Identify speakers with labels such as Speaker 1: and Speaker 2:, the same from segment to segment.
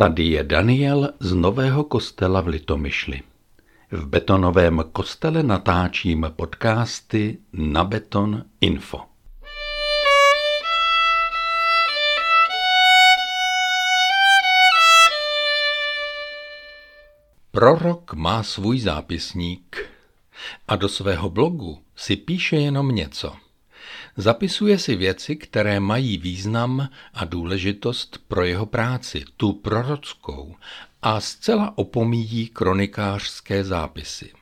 Speaker 1: Tady je Daniel z Nového kostela v Litomyšli. V betonovém kostele natáčím podcasty na Beton Info. Prorok má svůj zápisník a do svého blogu si píše jenom něco – Zapisuje si věci, které mají význam a důležitost pro jeho práci, tu prorockou, a zcela opomíjí kronikářské zápisy.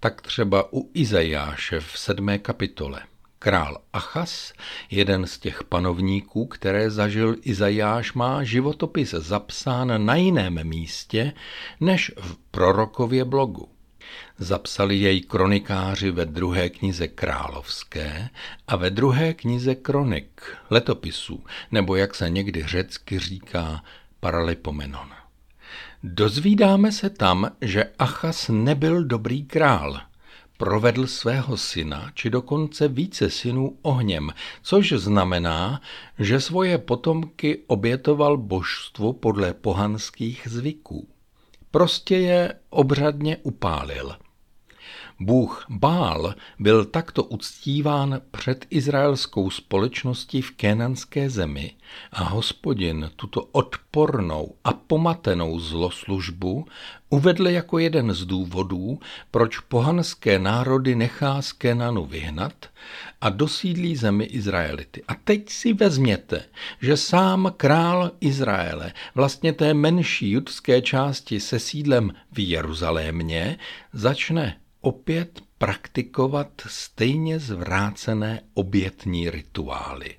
Speaker 1: Tak třeba u Izajáše v sedmé kapitole. Král Achas, jeden z těch panovníků, které zažil Izajáš, má životopis zapsán na jiném místě než v prorokově blogu. Zapsali jej kronikáři ve druhé knize královské a ve druhé knize kronik, letopisů, nebo jak se někdy řecky říká, paralipomenon. Dozvídáme se tam, že Achas nebyl dobrý král. Provedl svého syna, či dokonce více synů ohněm, což znamená, že svoje potomky obětoval božstvu podle pohanských zvyků. Prostě je obřadně upálil – Bůh Bál byl takto uctíván před izraelskou společností v kénanské zemi a hospodin tuto odpornou a pomatenou zloslužbu uvedl jako jeden z důvodů, proč pohanské národy nechá z Kénanu vyhnat a dosídlí zemi Izraelity. A teď si vezměte, že sám král Izraele, vlastně té menší judské části se sídlem v Jeruzalémě, začne opět praktikovat stejně zvrácené obětní rituály.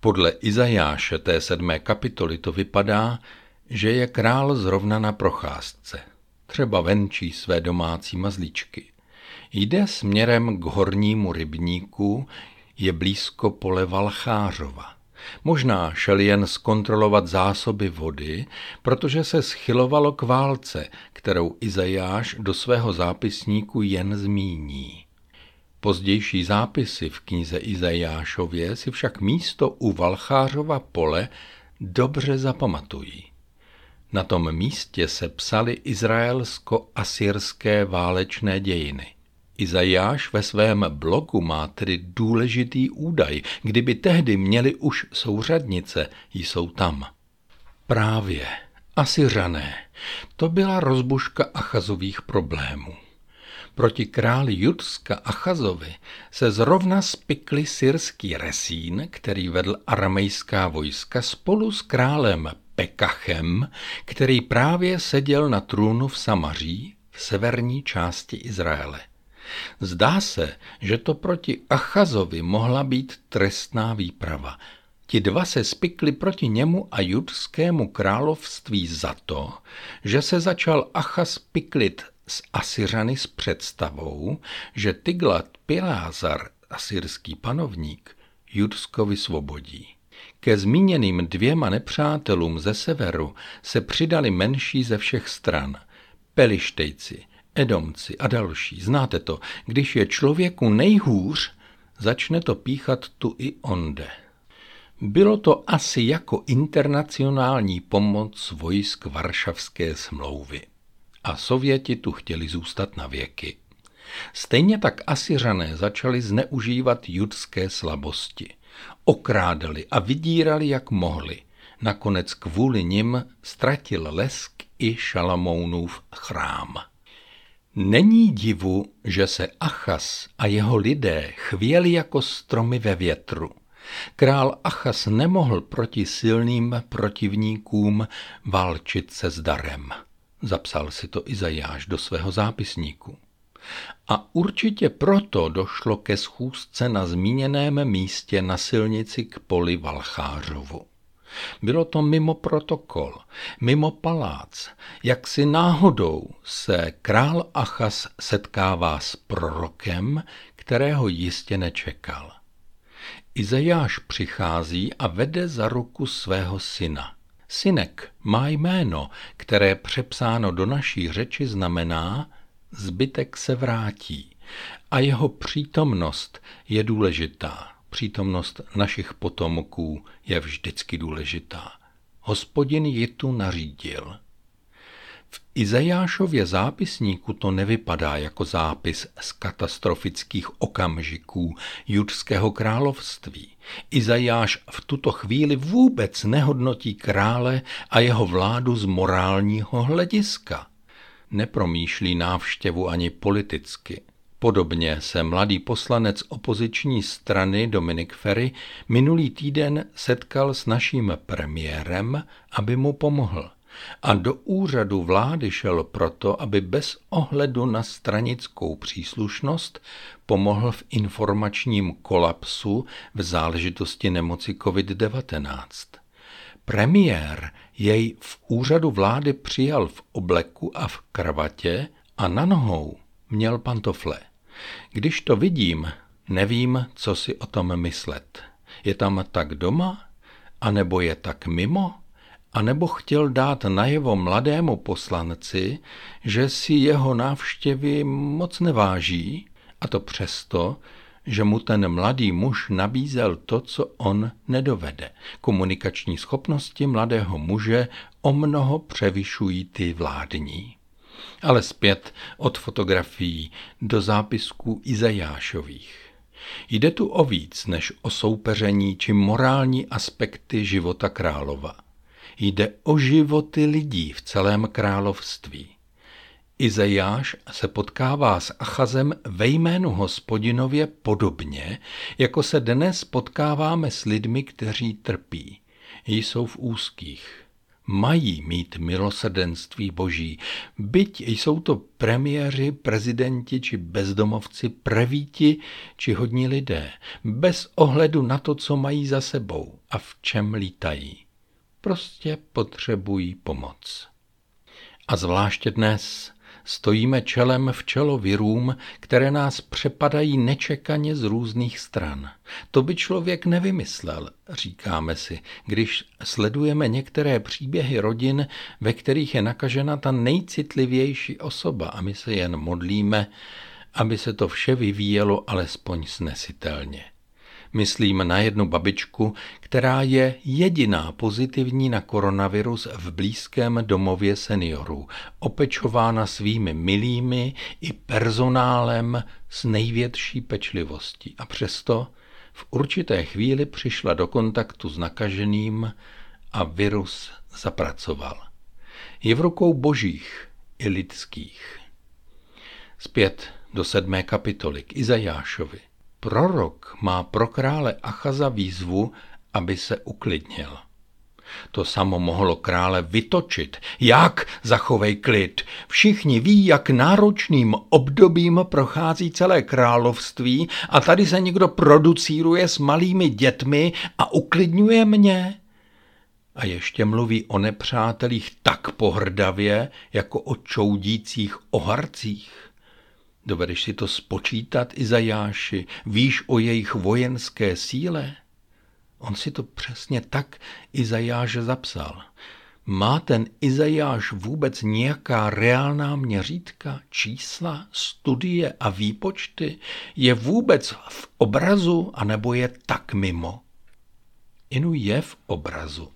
Speaker 1: Podle Izajáše té sedmé kapitoly to vypadá, že je král zrovna na procházce. Třeba venčí své domácí mazlíčky. Jde směrem k hornímu rybníku, je blízko pole Valchářova. Možná šel jen zkontrolovat zásoby vody, protože se schylovalo k válce, kterou Izajáš do svého zápisníku jen zmíní. Pozdější zápisy v knize Izajášově si však místo u Valchářova pole dobře zapamatují. Na tom místě se psaly izraelsko-asyrské válečné dějiny. Izajáš ve svém blogu má tedy důležitý údaj. Kdyby tehdy měli už souřadnice, jsou tam. Právě Asyřané, to byla rozbuška Achazových problémů. Proti králi Judska Achazovi se zrovna spikli syrský Resín, který vedl aramejská vojska spolu s králem Pekachem, který právě seděl na trůnu v Samaří v severní části Izraele. Zdá se, že to proti Achazovi mohla být trestná výprava. Ti dva se spikli proti němu a judskému království za to, že se začal Achaz piklit s Asyřany s představou, že Tiglat Pilázar, asyrský panovník, Judsko vysvobodí. Ke zmíněným dvěma nepřátelům ze severu se přidali menší ze všech stran, Pelištejci – Edomci a další. Znáte to, když je člověku nejhůř, začne to píchat tu i onde. Bylo to asi jako internacionální pomoc vojsk Varšavské smlouvy. A Sověti tu chtěli zůstat na věky. Stejně tak Asyřané začali zneužívat judské slabosti. Okrádali a vydírali, jak mohli. Nakonec kvůli nim ztratil lesk i Šalamounův chrám. Není divu, že se Achas a jeho lidé chvěli jako stromy ve větru. Král Achas nemohl proti silným protivníkům válčit se zdarem. Zapsal si to Izajáš do svého zápisníku. A určitě proto došlo ke schůzce na zmíněném místě na silnici k poli Valchářovu. Bylo to mimo protokol, mimo palác. Jak si náhodou se král Achas setkává s prorokem, kterého jistě nečekal. Izajáš přichází a vede za ruku svého syna. Synek má jméno, které přepsáno do naší řeči znamená zbytek se vrátí a jeho přítomnost je důležitá přítomnost našich potomků je vždycky důležitá. hospodin ji tu nařídil. V Izajášově zápisníku to nevypadá jako zápis z katastrofických okamžiků judského království. Izajáš v tuto chvíli vůbec nehodnotí krále a jeho vládu z morálního hlediska. Nepromýšlí návštěvu ani politicky. Podobně se mladý poslanec opoziční strany Dominik Ferry minulý týden setkal s naším premiérem, aby mu pomohl a do úřadu vlády šel proto, aby bez ohledu na stranickou příslušnost pomohl v informačním kolapsu v záležitosti nemoci COVID-19. Premiér jej v úřadu vlády přijal v obleku a v kravatě a na nohou měl pantofle. Když to vidím, nevím, co si o tom myslet. Je tam tak doma? A nebo je tak mimo? anebo chtěl dát najevo mladému poslanci, že si jeho návštěvy moc neváží, a to přesto, že mu ten mladý muž nabízel to, co on nedovede. Komunikační schopnosti mladého muže o mnoho převyšují ty vládní. Ale zpět od fotografií do zápisků Izajášových. Jde tu o víc než o soupeření či morální aspekty života králova. Jde o životy lidí v celém království. Izajáš se potkává s Achazem ve jménu hospodinově podobně, jako se dnes potkáváme s lidmi, kteří trpí. Jsou v úzkých. Mají mít milosrdenství boží, byť jsou to premiéři, prezidenti či bezdomovci, prevíti či hodní lidé, bez ohledu na to, co mají za sebou a v čem lítají prostě potřebují pomoc. A zvláště dnes stojíme čelem v čelo virům, které nás přepadají nečekaně z různých stran. To by člověk nevymyslel, říkáme si, když sledujeme některé příběhy rodin, ve kterých je nakažena ta nejcitlivější osoba a my se jen modlíme, aby se to vše vyvíjelo alespoň snesitelně. Myslím na jednu babičku, která je jediná pozitivní na koronavirus v blízkém domově seniorů, opečována svými milými i personálem s největší pečlivostí. A přesto v určité chvíli přišla do kontaktu s nakaženým a virus zapracoval. Je v rukou božích i lidských. Zpět do sedmé kapitoly k Izajášovi. Prorok má pro krále Achaza výzvu, aby se uklidnil. To samo mohlo krále vytočit. Jak? Zachovej klid. Všichni ví, jak náročným obdobím prochází celé království a tady se někdo producíruje s malými dětmi a uklidňuje mě. A ještě mluví o nepřátelích tak pohrdavě, jako o čoudících oharcích. Dovedeš si to spočítat, Izajáši? Víš o jejich vojenské síle? On si to přesně tak Izajáš zapsal. Má ten Izajáš vůbec nějaká reálná měřítka, čísla, studie a výpočty? Je vůbec v obrazu, anebo je tak mimo? Inu je v obrazu,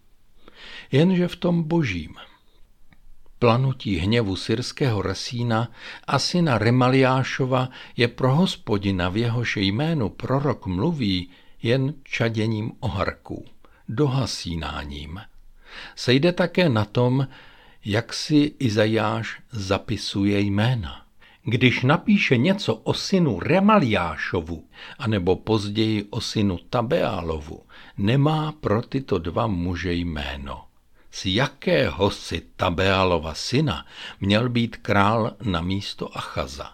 Speaker 1: jenže v tom božím – planutí hněvu syrského Resína a syna Remaliášova je pro hospodina, v jehož jménu prorok mluví, jen čaděním oharků, dohasínáním. Sejde také na tom, jak si Izajáš zapisuje jména. Když napíše něco o synu Remaliášovu, anebo později o synu Tabeálovu, nemá pro tyto dva muže jméno z jakého si Tabeálova syna měl být král na místo Achaza.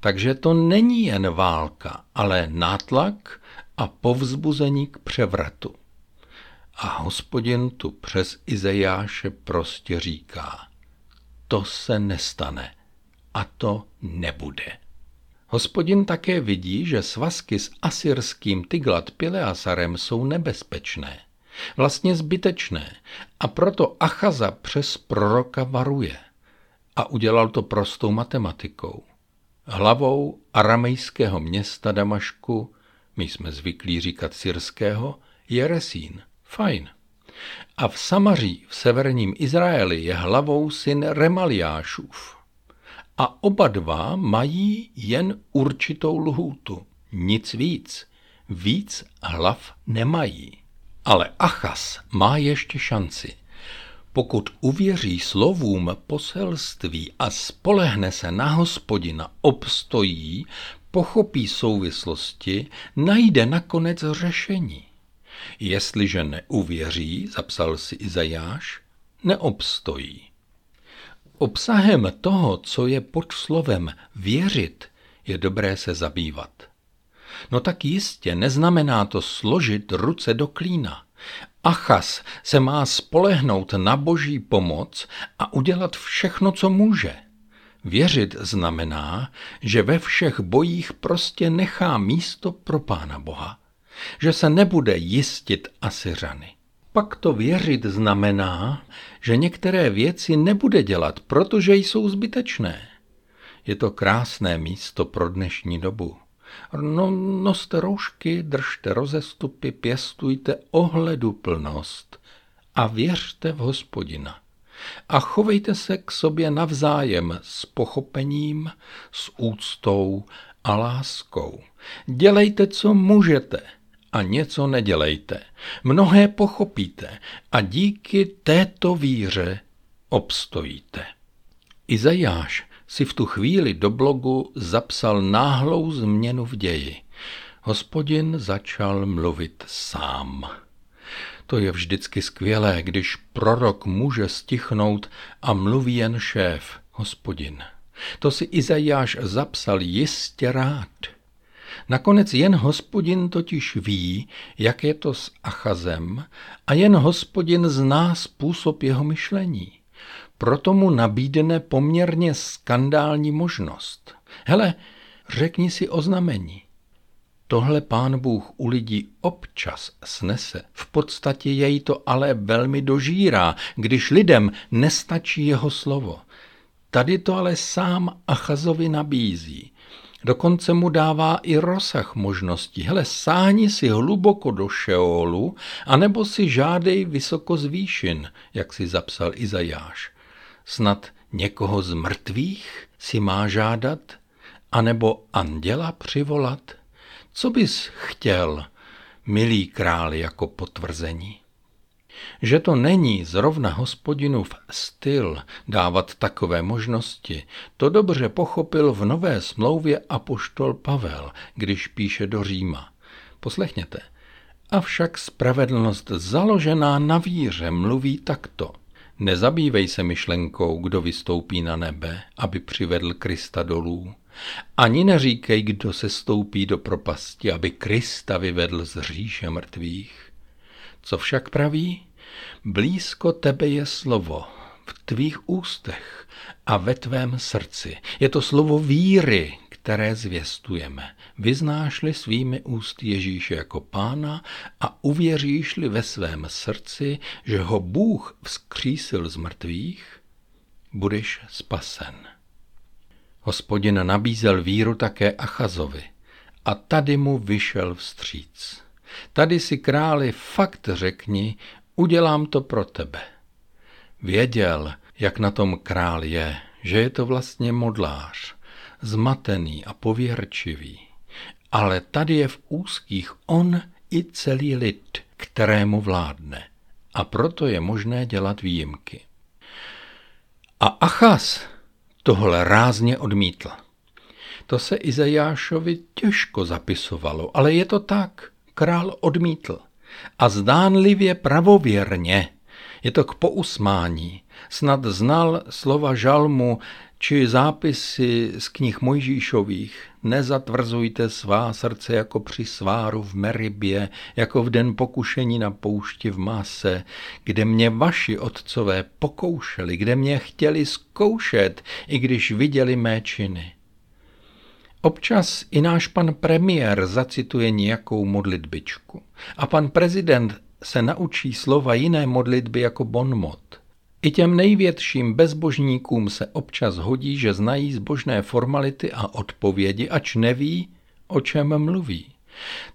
Speaker 1: Takže to není jen válka, ale nátlak a povzbuzení k převratu. A hospodin tu přes Izajáše prostě říká, to se nestane a to nebude. Hospodin také vidí, že svazky s asyrským Tiglat Pileasarem jsou nebezpečné vlastně zbytečné. A proto Achaza přes proroka varuje. A udělal to prostou matematikou. Hlavou aramejského města Damašku, my jsme zvyklí říkat syrského, je Resín. Fajn. A v Samaří v severním Izraeli je hlavou syn Remaliášův. A oba dva mají jen určitou lhůtu, nic víc. Víc hlav nemají. Ale Achas má ještě šanci. Pokud uvěří slovům poselství a spolehne se na hospodina, obstojí, pochopí souvislosti, najde nakonec řešení. Jestliže neuvěří, zapsal si Izajáš, neobstojí. Obsahem toho, co je pod slovem věřit, je dobré se zabývat. No tak jistě neznamená to složit ruce do klína. Achas se má spolehnout na boží pomoc a udělat všechno, co může. Věřit znamená, že ve všech bojích prostě nechá místo pro Pána Boha, že se nebude jistit Asyřany. Pak to věřit znamená, že některé věci nebude dělat, protože jsou zbytečné. Je to krásné místo pro dnešní dobu. No, noste roušky, držte rozestupy, pěstujte ohledu plnost a věřte v hospodina. A chovejte se k sobě navzájem s pochopením, s úctou a láskou. Dělejte, co můžete a něco nedělejte. Mnohé pochopíte a díky této víře obstojíte. Izajáš si v tu chvíli do blogu zapsal náhlou změnu v ději. Hospodin začal mluvit sám. To je vždycky skvělé, když prorok může stichnout a mluví jen šéf, hospodin. To si Izajáš zapsal jistě rád. Nakonec jen hospodin totiž ví, jak je to s Achazem a jen hospodin zná způsob jeho myšlení proto mu nabídne poměrně skandální možnost. Hele, řekni si oznamení. Tohle pán Bůh u lidí občas snese. V podstatě jej to ale velmi dožírá, když lidem nestačí jeho slovo. Tady to ale sám Achazovi nabízí. Dokonce mu dává i rozsah možností. Hele, sáhni si hluboko do Šeolu, anebo si žádej vysoko z výšin, jak si zapsal Izajáš. Snad někoho z mrtvých si má žádat, anebo anděla přivolat? Co bys chtěl, milý králi, jako potvrzení? Že to není zrovna hospodinův styl dávat takové možnosti, to dobře pochopil v nové smlouvě apoštol Pavel, když píše do Říma. Poslechněte. Avšak spravedlnost založená na víře mluví takto – Nezabývej se myšlenkou, kdo vystoupí na nebe, aby přivedl Krista dolů. Ani neříkej, kdo se stoupí do propasti, aby Krista vyvedl z říše mrtvých. Co však praví? Blízko tebe je slovo, v tvých ústech a ve tvém srdci. Je to slovo víry, které zvěstujeme. Vyznáš-li svými ústy Ježíše jako pána a uvěříš-li ve svém srdci, že ho Bůh vzkřísil z mrtvých, budeš spasen. Hospodin nabízel víru také Achazovi a tady mu vyšel vstříc. Tady si králi fakt řekni, udělám to pro tebe. Věděl, jak na tom král je, že je to vlastně modlář, zmatený a pověrčivý. Ale tady je v úzkých on i celý lid, kterému vládne. A proto je možné dělat výjimky. A Achas tohle rázně odmítl. To se Izajášovi těžko zapisovalo, ale je to tak. Král odmítl. A zdánlivě pravověrně. Je to k pousmání. Snad znal slova žalmu či zápisy z knih Mojžíšových. Nezatvrzujte svá srdce jako při sváru v Meribě, jako v den pokušení na poušti v Mase, kde mě vaši otcové pokoušeli, kde mě chtěli zkoušet, i když viděli mé činy. Občas i náš pan premiér zacituje nějakou modlitbičku a pan prezident se naučí slova jiné modlitby jako bonmot – i těm největším bezbožníkům se občas hodí, že znají zbožné formality a odpovědi, ač neví, o čem mluví.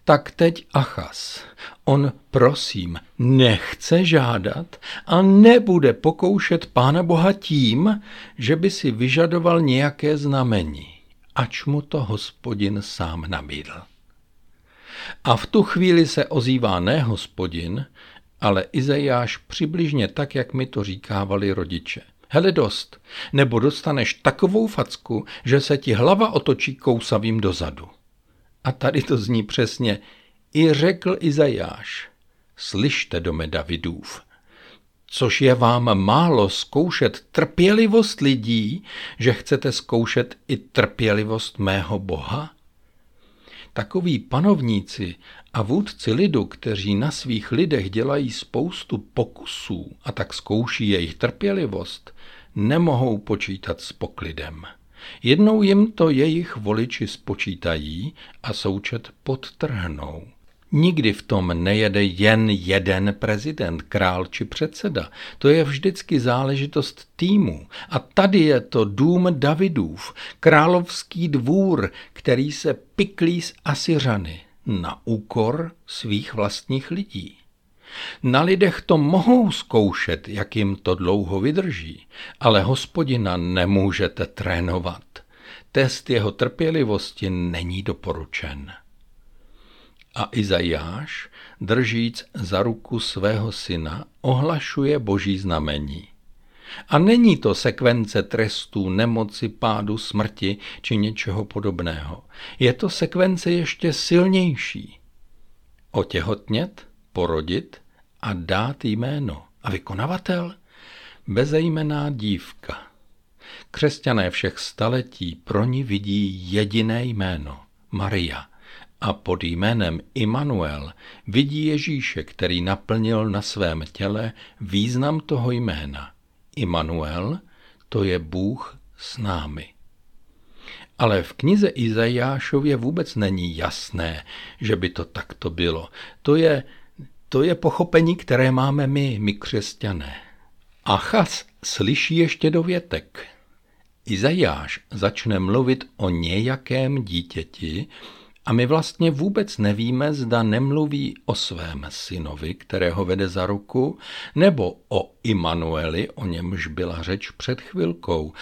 Speaker 1: Tak teď Achas, on prosím nechce žádat a nebude pokoušet Pána Boha tím, že by si vyžadoval nějaké znamení, ač mu to hospodin sám nabídl. A v tu chvíli se ozývá ne hospodin, ale Izajáš přibližně tak, jak mi to říkávali rodiče. Hele dost, nebo dostaneš takovou facku, že se ti hlava otočí kousavým dozadu. A tady to zní přesně, i řekl Izajáš, slyšte dome Davidův, což je vám málo zkoušet trpělivost lidí, že chcete zkoušet i trpělivost mého Boha? Takoví panovníci a vůdci lidu, kteří na svých lidech dělají spoustu pokusů a tak zkouší jejich trpělivost, nemohou počítat s poklidem. Jednou jim to jejich voliči spočítají a součet podtrhnou. Nikdy v tom nejede jen jeden prezident, král či předseda. To je vždycky záležitost týmu. A tady je to dům Davidův, královský dvůr, který se piklí z Asiřany na úkor svých vlastních lidí. Na lidech to mohou zkoušet, jak jim to dlouho vydrží, ale hospodina nemůžete trénovat. Test jeho trpělivosti není doporučen. A Izajáš, držíc za ruku svého syna, ohlašuje boží znamení. A není to sekvence trestů, nemoci, pádu, smrti či něčeho podobného. Je to sekvence ještě silnější. Otěhotnět, porodit a dát jméno. A vykonavatel? Bezejmená dívka. Křesťané všech staletí pro ní vidí jediné jméno – Maria – a pod jménem Immanuel vidí Ježíše, který naplnil na svém těle význam toho jména. Immanuel to je Bůh s námi. Ale v knize Izajášově vůbec není jasné, že by to takto bylo. To je, to je pochopení, které máme my, my křesťané. Achas slyší ještě dovětek. Izajáš začne mluvit o nějakém dítěti, a my vlastně vůbec nevíme, zda nemluví o svém synovi, kterého vede za ruku, nebo o Immanueli, o němž byla řeč před chvilkou,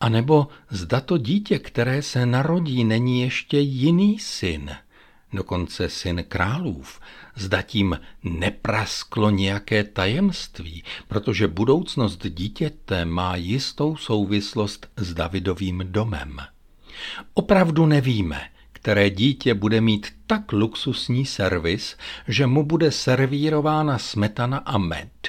Speaker 1: a nebo zda to dítě, které se narodí, není ještě jiný syn, dokonce syn králův, zda tím neprasklo nějaké tajemství, protože budoucnost dítěte má jistou souvislost s Davidovým domem. Opravdu nevíme, které dítě bude mít tak luxusní servis, že mu bude servírována smetana a med,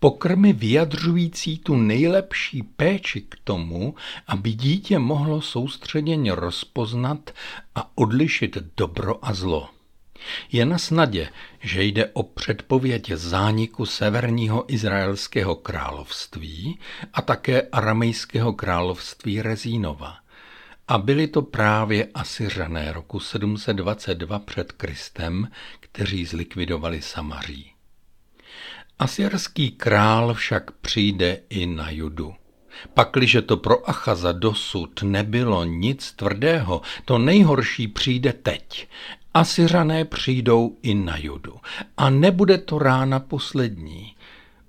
Speaker 1: pokrmy vyjadřující tu nejlepší péči k tomu, aby dítě mohlo soustředěně rozpoznat a odlišit dobro a zlo. Je na snadě, že jde o předpověď zániku severního izraelského království a také aramejského království Rezínova. A byli to právě Asiřané roku 722 před Kristem, kteří zlikvidovali Samaří. Asyrský král však přijde i na Judu. Pakliže to pro Achaza dosud nebylo nic tvrdého, to nejhorší přijde teď. Asiřané přijdou i na Judu. A nebude to rána poslední.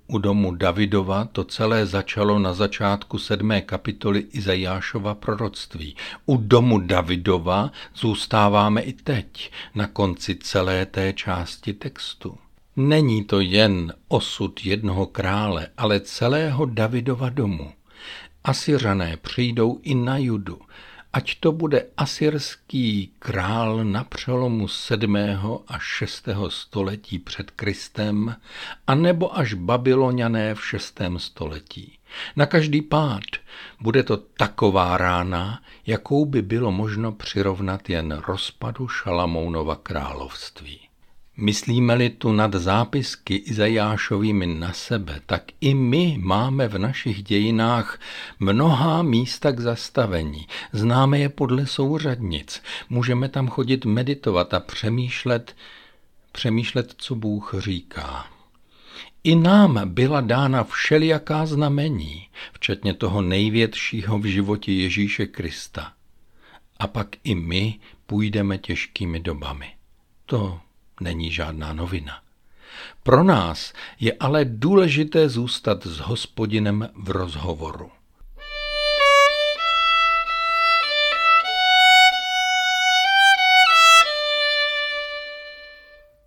Speaker 1: U domu Davidova to celé začalo na začátku sedmé kapitoly Izajášova proroctví. U domu Davidova zůstáváme i teď, na konci celé té části textu. Není to jen osud jednoho krále, ale celého Davidova domu. Asiřané přijdou i na Judu ať to bude asyrský král na přelomu 7. a 6. století před Kristem, anebo až babyloniané v 6. století. Na každý pád bude to taková rána, jakou by bylo možno přirovnat jen rozpadu Šalamounova království. Myslíme-li tu nad zápisky Izajášovými na sebe, tak i my máme v našich dějinách mnohá místa k zastavení. Známe je podle souřadnic. Můžeme tam chodit meditovat a přemýšlet, přemýšlet, co Bůh říká. I nám byla dána všelijaká znamení, včetně toho největšího v životě Ježíše Krista. A pak i my půjdeme těžkými dobami. To není žádná novina. Pro nás je ale důležité zůstat s hospodinem v rozhovoru.